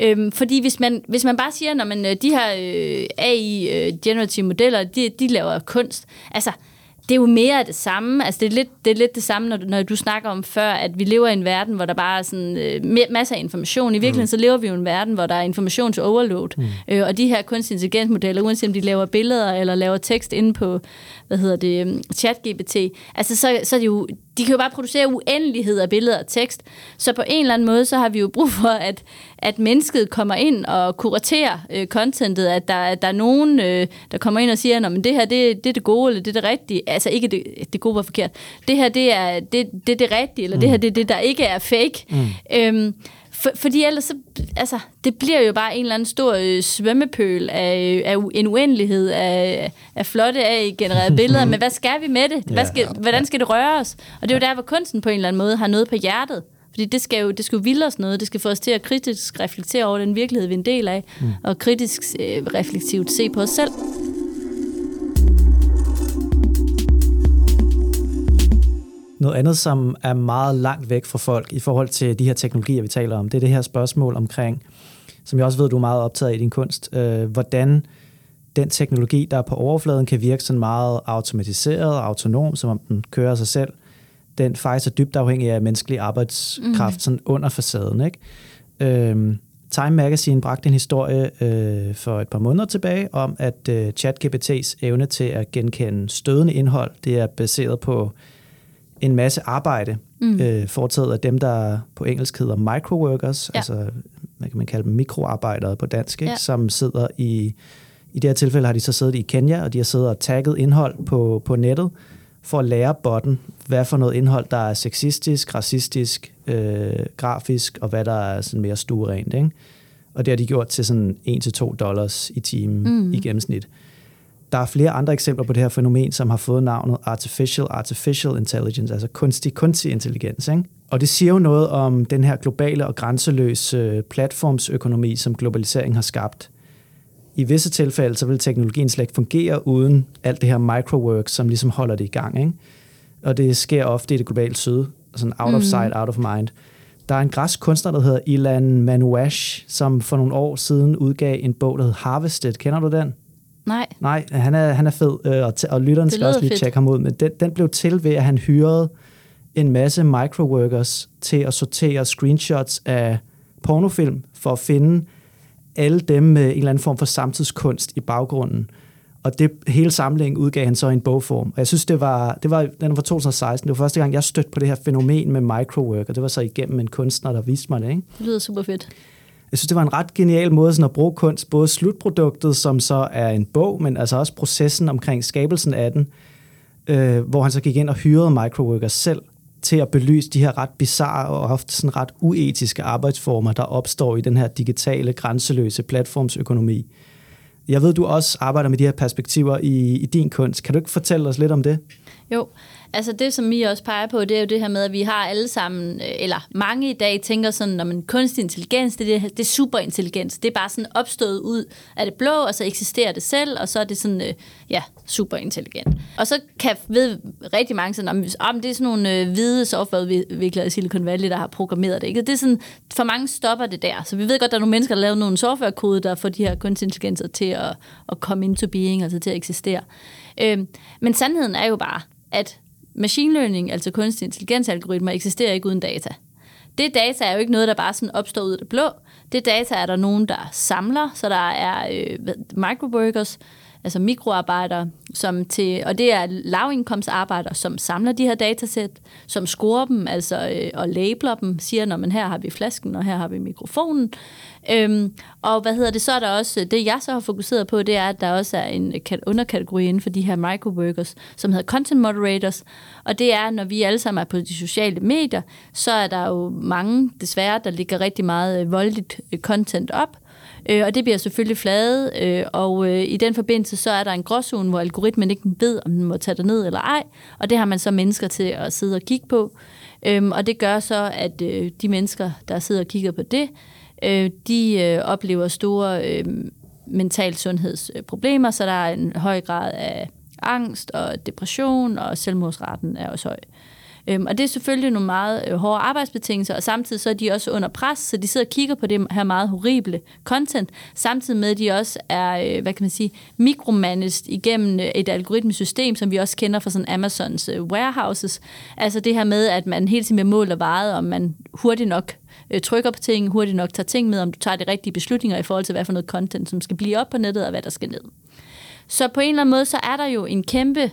Øhm, fordi hvis man, hvis man bare siger, at øh, de her øh, AI-generative øh, modeller, de, de laver kunst, altså det er jo mere af det samme. Altså, det er lidt det, er lidt det samme, når, når du snakker om før, at vi lever i en verden, hvor der bare er sådan, øh, masser af information. I virkeligheden mm. så lever vi jo i en verden, hvor der er informationsoverload. Mm. Øh, og de her kunstig intelligensmodeller, uanset om de laver billeder eller laver tekst inde på hvad hedder det, um, ChatGPT, altså så, så er det jo, de kan jo bare producere uendelighed af billeder og tekst. Så på en eller anden måde, så har vi jo brug for, at, at mennesket kommer ind og kuraterer øh, contentet, at der, at der er nogen, øh, der kommer ind og siger, at det her det, det er det gode, eller det er det rigtige. Altså ikke det, det gode var forkert. Det her det er det, det, er det rigtige, eller mm. det her det er det, der ikke er fake. Mm. Øhm, for, fordi ellers så, altså, det bliver jo bare en eller anden stor øh, svømmepøl af, af en uendelighed af, af flotte af genererede billeder, men hvad skal vi med det? Hvad skal, hvordan skal det røre os? Og det er jo der, hvor kunsten på en eller anden måde har noget på hjertet. Fordi det skal jo, det skal jo vilde os noget. Det skal få os til at kritisk reflektere over den virkelighed, vi er en del af, mm. og kritisk øh, reflektivt se på os selv. Noget andet, som er meget langt væk fra folk i forhold til de her teknologier, vi taler om, det er det her spørgsmål omkring, som jeg også ved, du er meget optaget i din kunst, øh, hvordan den teknologi, der er på overfladen, kan virke sådan meget automatiseret og autonom, som om den kører sig selv. Den faktisk er dybt afhængig af menneskelig arbejdskraft mm. sådan under facaden. Ikke? Øhm, Time Magazine bragte en historie øh, for et par måneder tilbage om, at øh, ChatGPT's evne til at genkende stødende indhold, det er baseret på en masse arbejde, mm. øh, foretaget af dem, der på engelsk hedder microworkers, ja. altså hvad kan man kalde dem, mikroarbejdere på dansk, ikke? Ja. som sidder i, i det her tilfælde har de så siddet i Kenya, og de har siddet og tagget indhold på, på nettet, for at lære botten, hvad for noget indhold, der er sexistisk, racistisk, øh, grafisk, og hvad der er sådan mere stuerent. Ikke? Og det har de gjort til sådan 1-2 dollars i timen mm. i gennemsnit. Der er flere andre eksempler på det her fænomen, som har fået navnet Artificial Artificial Intelligence, altså kunstig kunstig intelligens. Ikke? Og det siger jo noget om den her globale og grænseløse platformsøkonomi, som globalisering har skabt. I visse tilfælde, så vil teknologien slet ikke fungere uden alt det her microwork, som ligesom holder det i gang. Ikke? Og det sker ofte i det globale syd, sådan out of mm. sight, out of mind. Der er en græsk kunstner, der hedder Ilan Manouash, som for nogle år siden udgav en bog, der hedder Harvested. Kender du den? Nej. Nej, han er, han er fed, øh, og, og lytteren skal også lige fedt. tjekke ham ud. Men den, den blev til ved, at han hyrede en masse microworkers til at sortere screenshots af pornofilm for at finde alle dem med en eller anden form for samtidskunst i baggrunden. Og det hele samlingen udgav han så i en bogform. Og jeg synes, det var, det var, den var 2016. Det var første gang, jeg stødte på det her fænomen med microwork, og det var så igennem en kunstner, der viste mig det. Ikke? Det lyder super fedt jeg synes, det var en ret genial måde sådan at bruge kunst, både slutproduktet, som så er en bog, men altså også processen omkring skabelsen af den, øh, hvor han så gik ind og hyrede microworkers selv til at belyse de her ret bizarre og ofte sådan ret uetiske arbejdsformer, der opstår i den her digitale, grænseløse platformsøkonomi. Jeg ved, du også arbejder med de her perspektiver i, i din kunst. Kan du ikke fortælle os lidt om det? Jo, altså det, som vi også peger på, det er jo det her med, at vi har alle sammen, øh, eller mange i dag tænker sådan, når man kunstig intelligens, det er, det er superintelligens. Det er bare sådan opstået ud af det blå, og så eksisterer det selv, og så er det sådan, øh, ja, superintelligent. Og så kan ved rigtig mange sådan, om, om ah, det er sådan nogle øh, hvide softwareudviklere i Silicon Valley, der har programmeret det. Ikke? Det er sådan, for mange stopper det der. Så vi ved godt, at der er nogle mennesker, der laver nogle softwarekode, der får de her kunstig intelligenser til at, at komme into being, altså til at eksistere. Øh, men sandheden er jo bare, at machine learning, altså kunstig intelligensalgoritmer, eksisterer ikke uden data. Det data er jo ikke noget, der bare sådan opstår ud af det blå. Det data er der nogen, der samler, så der er øh, microworkers, altså mikroarbejdere, som til, og det er lavindkomstarbejdere, som samler de her datasæt, som scorer dem, altså øh, og labeler dem, siger, når man her har vi flasken, og her har vi mikrofonen. Øhm, og hvad hedder det, så er der også, det jeg så har fokuseret på, det er, at der også er en underkategori inden for de her microworkers, som hedder content moderators, og det er, når vi alle sammen er på de sociale medier, så er der jo mange, desværre, der ligger rigtig meget øh, voldeligt øh, content op, Øh, og det bliver selvfølgelig fladet, øh, og øh, i den forbindelse så er der en gråzone, hvor algoritmen ikke ved, om den må tage det ned eller ej, og det har man så mennesker til at sidde og kigge på. Øh, og det gør så, at øh, de mennesker, der sidder og kigger på det, øh, de øh, oplever store øh, mental sundhedsproblemer, så der er en høj grad af angst og depression, og selvmordsraten er også høj. Øhm, og det er selvfølgelig nogle meget øh, hårde arbejdsbetingelser, og samtidig så er de også under pres, så de sidder og kigger på det her meget horrible content, samtidig med, at de også er, øh, hvad kan man sige, mikromanaged igennem øh, et algoritmesystem, som vi også kender fra sådan Amazons øh, warehouses. Altså det her med, at man hele tiden bliver målt og vejet, om man hurtigt nok øh, trykker på ting, hurtigt nok tager ting med, om du tager de rigtige beslutninger i forhold til, hvad for noget content, som skal blive op på nettet, og hvad der skal ned. Så på en eller anden måde, så er der jo en kæmpe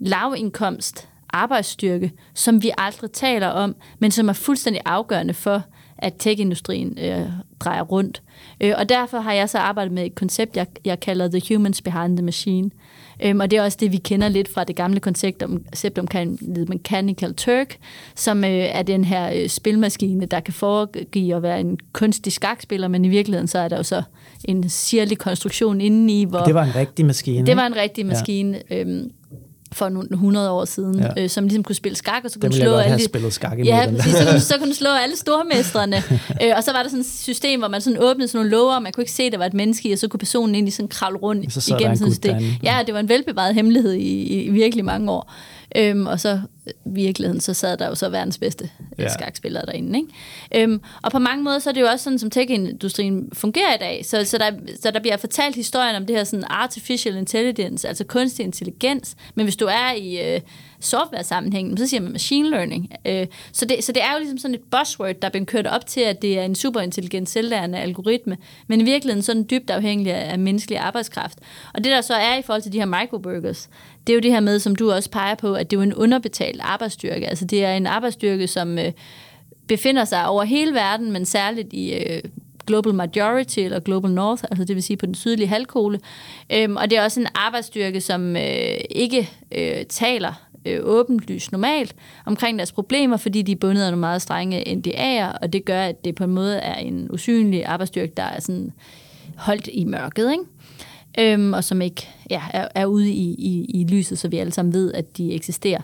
lavindkomst arbejdsstyrke, som vi aldrig taler om, men som er fuldstændig afgørende for, at tech-industrien øh, drejer rundt. Øh, og derfor har jeg så arbejdet med et koncept, jeg, jeg kalder The Humans Behind the Machine. Øhm, og det er også det, vi kender lidt fra det gamle koncept om, koncept omkring Mechanical Turk, som øh, er den her øh, spilmaskine, der kan foregive at være en kunstig skakspiller, men i virkeligheden så er der jo så en sirlig konstruktion indeni, hvor... Det var en rigtig maskine. Det var en rigtig maskine. Ja. Øhm, for nogle 100 år siden, ja. øh, som ligesom kunne spille skak, og så kunne slå alle... spillet skak ja, præcis, så, kunne, så kunne du slå alle stormestrene. øh, og så var der sådan et system, hvor man sådan åbnede sådan nogle låger, og man kunne ikke se, at der var et menneske og så kunne personen egentlig sådan kravle rundt så igennem sådan et system. Ja, det var en velbevaret hemmelighed i, i, virkelig mange år. Øhm, og så virkeligheden, så sad der jo så verdens bedste ja. skakspillere derinde. Ikke? Øhm, og på mange måder, så er det jo også sådan, som tech-industrien fungerer i dag. Så, så, der, så der bliver fortalt historien om det her sådan artificial intelligence, altså kunstig intelligens. Men hvis du er i øh, software-sammenhængen, så siger man machine learning. Øh, så, det, så det er jo ligesom sådan et buzzword, der er blevet kørt op til, at det er en superintelligent selvlærende algoritme. Men i virkeligheden så den dybt afhængig af, af menneskelig arbejdskraft. Og det der så er i forhold til de her microburgers, det er jo det her med, som du også peger på, at det er jo en underbetalt arbejdsstyrke. Altså det er en arbejdsstyrke, som øh, befinder sig over hele verden, men særligt i øh, Global Majority eller Global North, altså det vil sige på den sydlige halvkugle. Øhm, og det er også en arbejdsstyrke, som øh, ikke øh, taler øh, åbenlyst normalt omkring deres problemer, fordi de er bundet af nogle meget strenge NDA'er, og det gør, at det på en måde er en usynlig arbejdsstyrke, der er sådan holdt i mørket, ikke? Øhm, og som ikke ja, er, er ude i, i, i lyset, så vi alle sammen ved, at de eksisterer.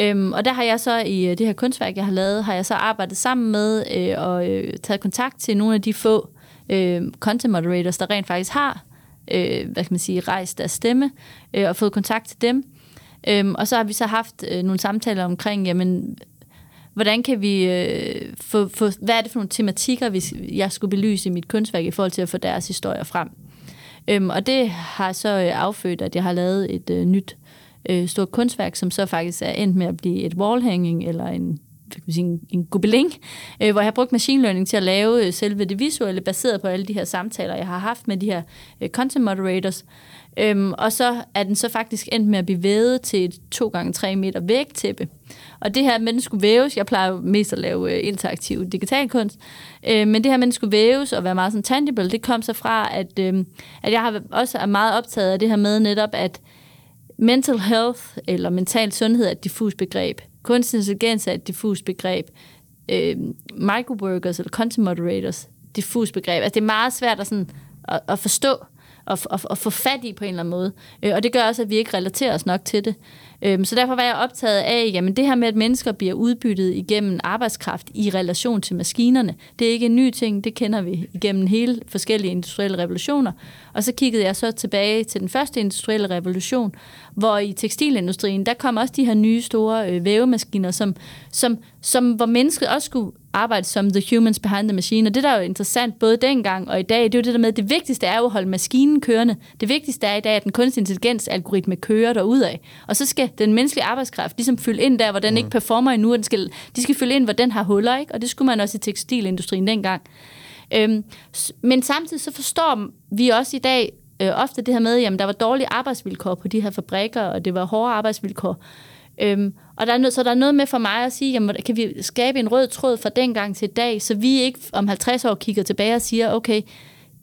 Øhm, og der har jeg så i øh, det her kunstværk, jeg har lavet, har jeg så arbejdet sammen med øh, og øh, taget kontakt til nogle af de få øh, content moderators, der rent faktisk har øh, hvad kan man sige, rejst deres stemme øh, og fået kontakt til dem. Øhm, og så har vi så haft øh, nogle samtaler omkring, jamen, hvordan kan vi øh, få, få, hvad er det for nogle tematikker, hvis jeg skulle belyse i mit kunstværk i forhold til at få deres historier frem. Øhm, og det har så øh, affødt, at jeg har lavet et øh, nyt øh, stort kunstværk, som så faktisk er endt med at blive et wallhanging, eller en en, en gobeling, øh, hvor jeg har brugt machine learning til at lave øh, selve det visuelle, baseret på alle de her samtaler, jeg har haft med de her øh, content moderators. Øhm, og så er den så faktisk endt med at blive vævet til et 2x3 meter vægtæppe. Og det her med, den skulle væves, jeg plejer jo mest at lave øh, interaktiv digital kunst, øh, men det her med, den skulle væves og være meget sådan tangible, det kom så fra, at, øh, at jeg har også er meget optaget af det her med netop, at mental health eller mental sundhed er et diffus begreb. kunstig intelligens er et diffus begreb. Øh, microworkers eller content moderators, diffus begreb. Altså det er meget svært at, sådan, at, at forstå at, at, at få fat i på en eller anden måde. Øh, og det gør også, at vi ikke relaterer os nok til det. Øhm, så derfor var jeg optaget af, jamen det her med, at mennesker bliver udbyttet igennem arbejdskraft i relation til maskinerne, det er ikke en ny ting, det kender vi igennem hele forskellige industrielle revolutioner. Og så kiggede jeg så tilbage til den første industrielle revolution, hvor i tekstilindustrien, der kom også de her nye store øh, vævemaskiner, som, som, som, hvor mennesket også skulle arbejde som the humans behind the machine. Og det, der er jo interessant både dengang og i dag, det er jo det der med, at det vigtigste er jo at holde maskinen kørende. Det vigtigste er i dag, at den kunstig intelligens algoritme kører derudad. Og så skal den menneskelige arbejdskraft ligesom fylde ind der, hvor den mm. ikke performer endnu. Den skal, de skal fylde ind, hvor den har huller, ikke? Og det skulle man også i tekstilindustrien dengang. Øhm, men samtidig så forstår vi også i dag øh, ofte det her med, at der var dårlige arbejdsvilkår på de her fabrikker, og det var hårde arbejdsvilkår. Øhm, og der er så der er noget med for mig at sige, jamen, kan vi skabe en rød tråd fra dengang til i dag, så vi ikke om 50 år kigger tilbage og siger, okay,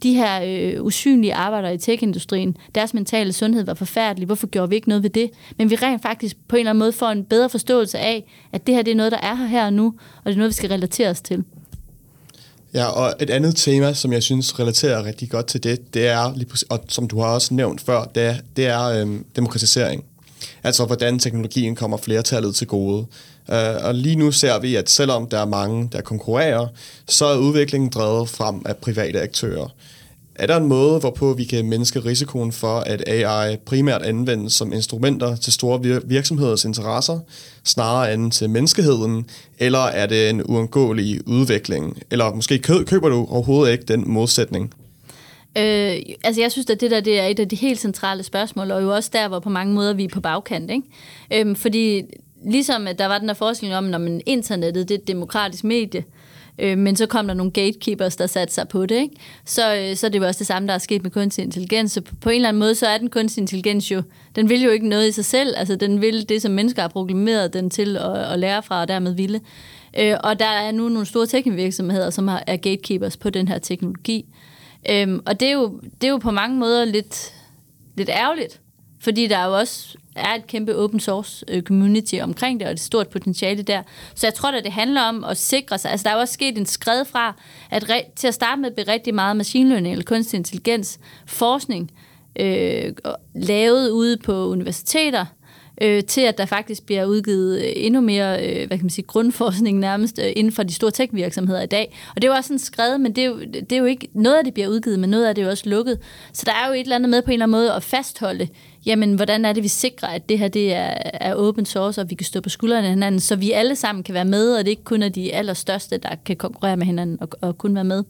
de her øh, usynlige arbejdere i tech-industrien, deres mentale sundhed var forfærdelig, hvorfor gjorde vi ikke noget ved det? Men vi rent faktisk på en eller anden måde får en bedre forståelse af, at det her det er noget, der er her, her og nu, og det er noget, vi skal relatere os til. Ja, og et andet tema, som jeg synes relaterer rigtig godt til det, det er, og som du har også nævnt før, det er, det er øhm, demokratisering. Altså, hvordan teknologien kommer flertallet til gode. Uh, og lige nu ser vi, at selvom der er mange, der konkurrerer, så er udviklingen drevet frem af private aktører. Er der en måde, hvorpå vi kan mindske risikoen for, at AI primært anvendes som instrumenter til store virksomheders interesser, snarere end til menneskeheden, eller er det en uundgåelig udvikling? Eller måske køber du overhovedet ikke den modsætning? Øh, altså jeg synes, at det der det er et af de helt centrale spørgsmål, og jo også der, hvor på mange måder vi er på bagkant. Ikke? Øhm, fordi ligesom at der var den der forskning om, når man internettet det er et demokratisk medie, øh, Øh, men så kom der nogle gatekeepers, der satte sig på det, ikke? Så, øh, så det var også det samme, der er sket med kunstig intelligens. Så på, på en eller anden måde, så er den kunstig intelligens jo, den vil jo ikke noget i sig selv, altså den vil det, som mennesker har programmeret den til at, at lære fra, og dermed ville. Øh, og der er nu nogle store teknikvirksomheder, som har, er gatekeepers på den her teknologi. Øhm, og det er, jo, det er jo på mange måder lidt, lidt ærgerligt, fordi der er jo også er et kæmpe open source øh, community omkring det, og et stort potentiale der. Så jeg tror, at det handler om at sikre sig. Altså, der er jo også sket en skred fra, at re- til at starte med blev rigtig meget machine learning eller kunstig intelligens forskning øh, lavet ude på universiteter, øh, til at der faktisk bliver udgivet øh, endnu mere øh, hvad kan man sige, grundforskning nærmest øh, inden for de store tech-virksomheder i dag. Og det er jo også sådan skrevet, men det er, jo, det er jo ikke, noget af det bliver udgivet, men noget af det er jo også lukket. Så der er jo et eller andet med på en eller anden måde at fastholde, jamen hvordan er det, vi sikrer, at det her det er, er open source, og vi kan stå på skuldrene af hinanden, så vi alle sammen kan være med, og det ikke kun er de allerstørste, der kan konkurrere med hinanden og, og kun være med.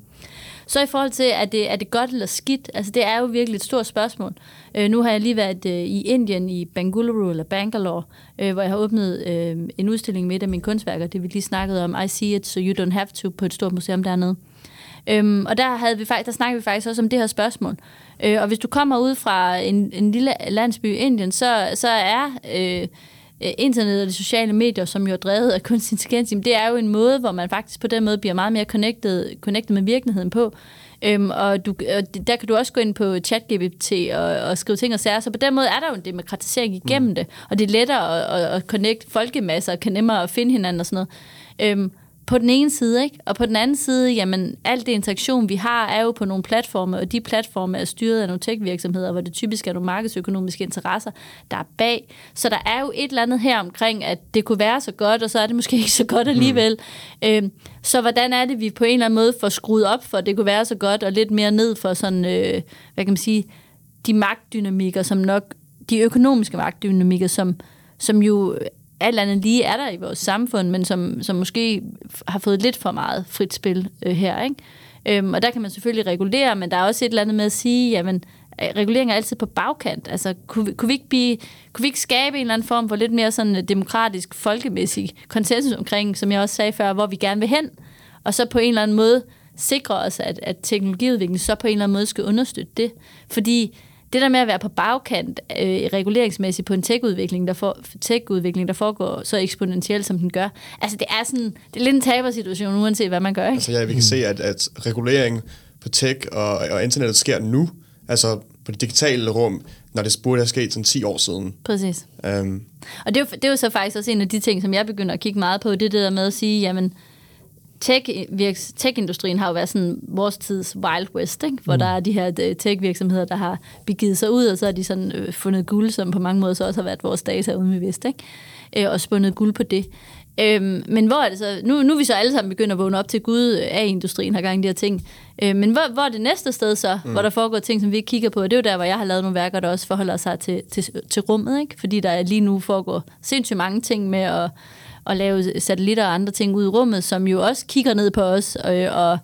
Så i forhold til, er det, er det godt eller skidt? Altså, det er jo virkelig et stort spørgsmål. Øh, nu har jeg lige været øh, i Indien, i Bangalore eller Bangalore, øh, hvor jeg har åbnet øh, en udstilling med et af mine kunstværker. Det vi lige snakkede om, I See It, So You Don't Have To, på et stort museum dernede. Øhm, og der, havde vi faktisk, der snakkede vi faktisk også om det her spørgsmål. Øh, og hvis du kommer ud fra en, en lille landsby i Indien, så, så er... Øh, Øh, internet og de sociale medier, som jo er drevet af kunstig intelligens, det er jo en måde, hvor man faktisk på den måde bliver meget mere connected, connected med virkeligheden på. Øhm, og, du, og der kan du også gå ind på ChatGPT og, og skrive ting og sager, så på den måde er der jo en demokratisering igennem mm. det, og det er lettere at, at, at connecte folkemasser, og kan nemmere at finde hinanden og sådan noget. Øhm, på den ene side, ikke? Og på den anden side, jamen, alt det interaktion, vi har, er jo på nogle platforme, og de platforme er styret af nogle tech-virksomheder, hvor det typisk er nogle markedsøkonomiske interesser, der er bag. Så der er jo et eller andet her omkring, at det kunne være så godt, og så er det måske ikke så godt alligevel. Mm. Øhm, så hvordan er det, vi på en eller anden måde får skruet op for, at det kunne være så godt, og lidt mere ned for sådan, øh, hvad kan man sige, de magtdynamikker, som nok, de økonomiske magtdynamikker, som, som jo alt andet lige er der i vores samfund, men som, som måske har fået lidt for meget frit spil øh, her. Ikke? Øhm, og der kan man selvfølgelig regulere, men der er også et eller andet med at sige, jamen, øh, regulering er altid på bagkant. Altså, kunne vi, kunne vi, ikke, blive, kunne vi ikke skabe en eller anden form for lidt mere sådan øh, demokratisk, folkemæssig konsensus omkring, som jeg også sagde før, hvor vi gerne vil hen, og så på en eller anden måde sikre os, at, at teknologiudviklingen så på en eller anden måde skal understøtte det. Fordi det der med at være på bagkant øh, reguleringsmæssigt på en tech-udvikling, der, for, tech-udvikling, der foregår så eksponentielt, som den gør, altså det er sådan, det er lidt en tabersituation, uanset hvad man gør. Ikke? Altså ja, vi kan se, at, at regulering på tech og, og internettet sker nu. Altså på det digitale rum, når det burde have sket sådan 10 år siden. Præcis. Um, Og det er, jo, det er jo så faktisk også en af de ting, som jeg begynder at kigge meget på, det er der med at sige, jamen, tech, virks, tech-industrien har jo været sådan vores tids Wild West, ikke? hvor mm. der er de her øh, tech-virksomheder, der har begivet sig ud, og så har de sådan øh, fundet guld, som på mange måder så også har været vores data uden vi vidste, ikke? Øh, og spundet guld på det. Øhm, men hvor er det så, nu, nu er vi så alle sammen begyndt at vågne op til Gud af industrien har gang de her ting. Øh, men hvor, hvor er det næste sted så, mm. hvor der foregår ting, som vi ikke kigger på? Det er jo der, hvor jeg har lavet nogle værker, der også forholder sig til, til, til rummet, ikke? fordi der lige nu foregår sindssygt mange ting med at, at lave satellitter og andre ting ud i rummet, som jo også kigger ned på os, øh, og, og,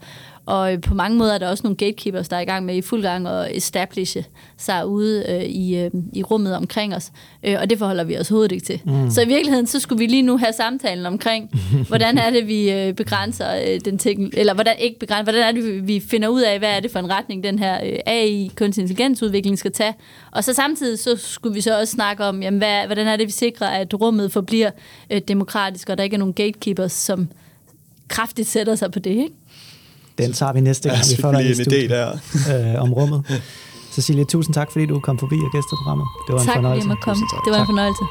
og på mange måder er der også nogle gatekeepers, der er i gang med i fuld gang at establishe sig ude øh, i, øh, i rummet omkring os. Øh, og det forholder vi os overhovedet ikke til. Mm. Så i virkeligheden, så skulle vi lige nu have samtalen omkring, hvordan er det, vi øh, begrænser øh, den teknik, eller hvordan ikke begrænser, hvordan er det, vi finder ud af, hvad er det for en retning, den her øh, AI, kunstig intelligensudvikling skal tage. Og så samtidig, så skulle vi så også snakke om, jamen, hvad, hvordan er det, vi sikrer, at rummet forbliver øh, demokratisk, og der ikke er nogen gatekeepers, som kraftigt sætter sig på det, ikke? Den tager vi næste gang, ja, vi får dig en idé der. øh, om rummet. Cecilie, tusind tak, fordi du kom forbi og gæstede programmet. Det var tak, en fornøjelse. Tak, fordi jeg måtte komme. Det var tak. en fornøjelse.